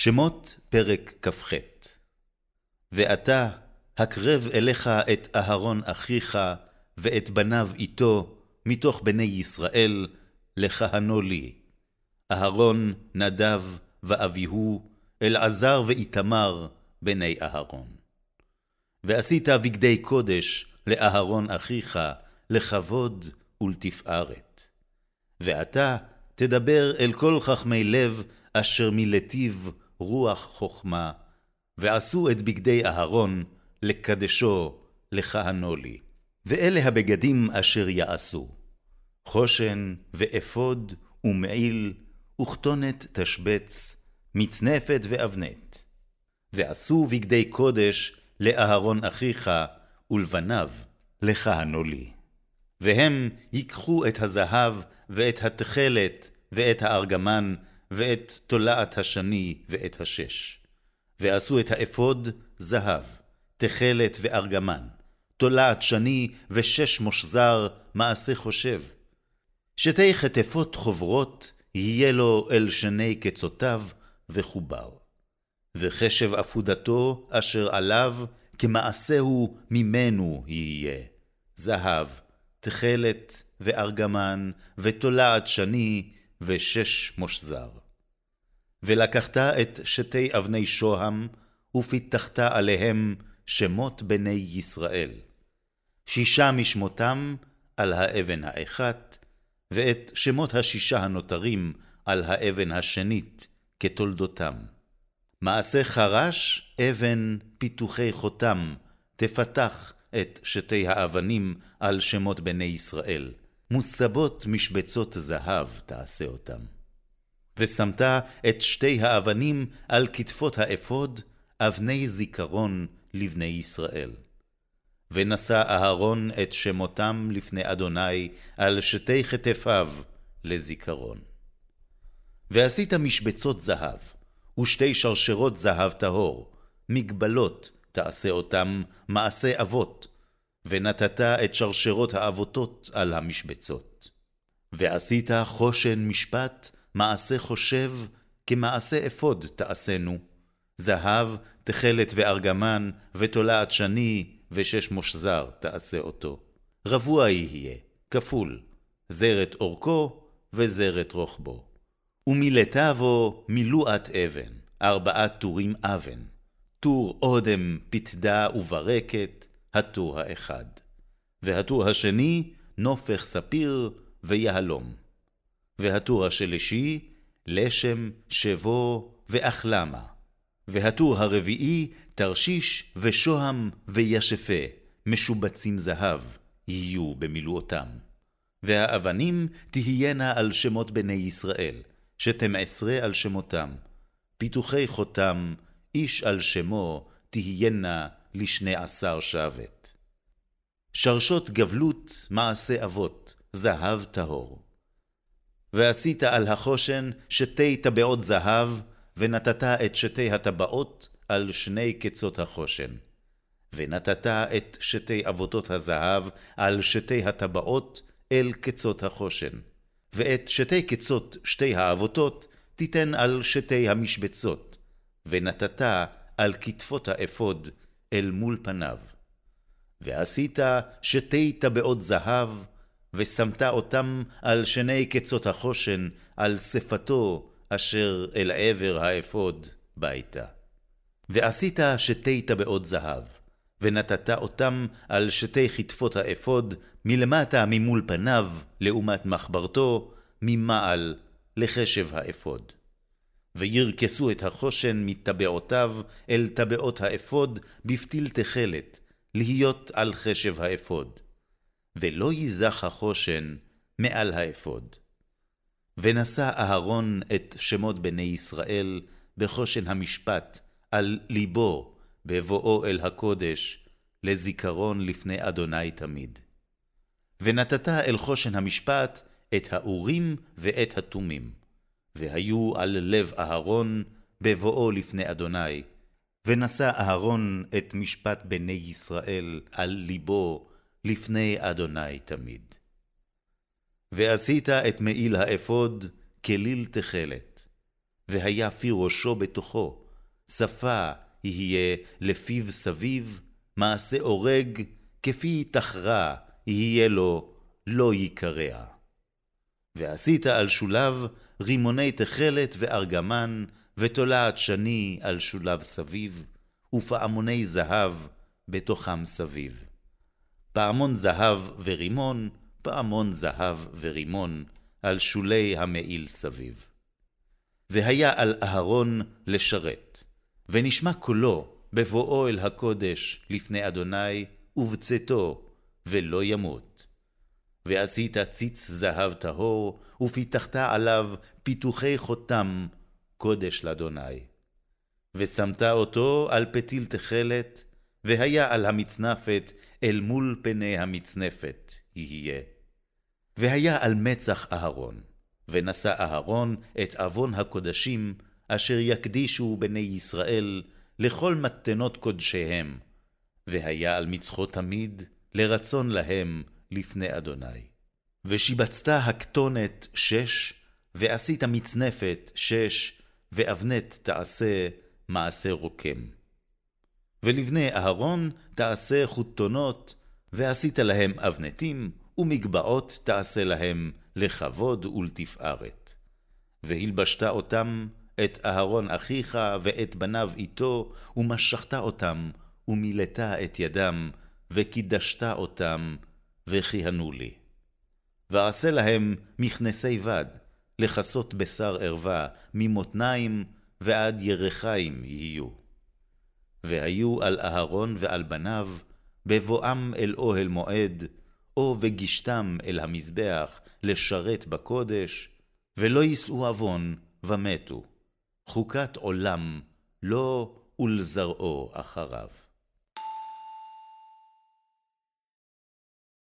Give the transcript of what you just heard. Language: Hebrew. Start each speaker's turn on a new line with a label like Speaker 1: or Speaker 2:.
Speaker 1: שמות פרק כ"ח ועתה הקרב אליך את אהרון אחיך ואת בניו איתו מתוך בני ישראל לכהנו לי. אהרון, נדב ואביהו, אלעזר ואיתמר, בני אהרון. ועשית בגדי קודש לאהרון אחיך, לכבוד ולתפארת. ועתה תדבר אל כל חכמי לב אשר מלטיו רוח חכמה, ועשו את בגדי אהרון לקדשו לכהנו לי. ואלה הבגדים אשר יעשו, חושן ואפוד ומעיל וכתונת תשבץ, מצנפת ואבנת. ועשו בגדי קודש לאהרון אחיך ולבניו לכהנו לי. והם ייקחו את הזהב ואת התכלת ואת הארגמן ואת תולעת השני ואת השש. ועשו את האפוד זהב, תכלת וארגמן, תולעת שני ושש מושזר, מעשה חושב. שתי חטפות חוברות יהיה לו אל שני קצותיו וחובר. וחשב עפודתו אשר עליו, כמעשהו ממנו יהיה. זהב, תכלת וארגמן, ותולעת שני, ושש מושזר. ולקחת את שתי אבני שוהם, ופיתחת עליהם שמות בני ישראל. שישה משמותם על האבן האחת, ואת שמות השישה הנותרים על האבן השנית, כתולדותם. מעשה חרש, אבן פיתוחי חותם, תפתח את שתי האבנים על שמות בני ישראל. מוסבות משבצות זהב תעשה אותם. ושמת את שתי האבנים על כתפות האפוד, אבני זיכרון לבני ישראל. ונשא אהרון את שמותם לפני אדוני על שתי כתפיו לזיכרון. ועשית משבצות זהב, ושתי שרשרות זהב טהור, מגבלות תעשה אותם מעשה אבות, ונתת את שרשרות האבותות על המשבצות. ועשית חושן משפט, מעשה חושב, כמעשה אפוד תעשנו. זהב, תכלת וארגמן, ותולעת שני, ושש מושזר תעשה אותו. רבוע יהיה, כפול, זרת אורכו וזרת רוחבו. ומילתה בו מילואת אבן, ארבעה טורים אבן, טור אודם, פתדה וברקת, הטור האחד, והטור השני נופך ספיר ויהלום, והטור השלישי לשם, שבו ואחלמה, והטור הרביעי תרשיש ושוהם וישפה, משובצים זהב, יהיו במילואותם. והאבנים תהיינה על שמות בני ישראל, שתים עשרה על שמותם, פיתוחי חותם, איש על שמו, תהיינה לשני עשר שבת. שרשות גבלות מעשה אבות, זהב טהור. ועשית על החושן שתי טבעות זהב, ונתת את שתי הטבעות על שני קצות החושן. ונתת את שתי אבותות הזהב על שתי הטבעות אל קצות החושן. ואת שתי קצות שתי האבותות תיתן על שתי המשבצות, ונתת על כתפות האפוד אל מול פניו. ועשית שתי טבעות זהב, ושמת אותם על שני קצות החושן, על שפתו אשר אל עבר האפוד ביתה. ועשית שתי טבעות זהב, ונתת אותם על שתי כתפות האפוד, מלמטה ממול פניו, לעומת מחברתו, ממעל לחשב האפוד. וירכסו את החושן מטבעותיו אל טבעות האפוד בפתיל תכלת, להיות על חשב האפוד. ולא ייזח החושן מעל האפוד. ונשא אהרון את שמות בני ישראל בחושן המשפט על ליבו בבואו אל הקודש, לזיכרון לפני אדוני תמיד. ונתת אל חושן המשפט את האורים ואת התומים. והיו על לב אהרון בבואו לפני אדוני, ונשא אהרון את משפט בני ישראל על ליבו לפני אדוני תמיד. ועשית את מעיל האפוד כליל תכלת, והיה פי ראשו בתוכו, שפה יהיה לפיו סביב, מעשה אורג, כפי תחרה יהיה לו, לא יקרע. ועשית על שולב רימוני תכלת וארגמן, ותולעת שני על שולב סביב, ופעמוני זהב בתוכם סביב. פעמון זהב ורימון, פעמון זהב ורימון, על שולי המעיל סביב. והיה על אהרון לשרת, ונשמע קולו בבואו אל הקודש לפני אדוני, ובצאתו, ולא ימות. ועשית ציץ זהב טהור, ופיתחת עליו פיתוחי חותם, קודש לאדוני. ושמת אותו על פתיל תכלת, והיה על המצנפת אל מול פני המצנפת יהיה. והיה על מצח אהרון, ונשא אהרון את עוון הקודשים, אשר יקדישו בני ישראל לכל מתנות קודשיהם, והיה על מצחו תמיד לרצון להם לפני אדוני. ושיבצת הכתונת שש, ועשית מצנפת שש, ואבנת תעשה מעשה רוקם. ולבני אהרון תעשה חוטונות, ועשית להם אבנתים, ומגבעות תעשה להם לכבוד ולתפארת. והלבשת אותם, את אהרון אחיך ואת בניו איתו, ומשכת אותם, ומילאת את ידם, וקידשת אותם, וכיהנו לי. ועשה להם מכנסי בד, לכסות בשר ערווה, ממותניים ועד ירחיים יהיו. והיו על אהרון ועל בניו, בבואם אל אוהל מועד, או וגישתם אל המזבח לשרת בקודש, ולא יישאו עוון ומתו. חוקת עולם לו ולזרעו אחריו.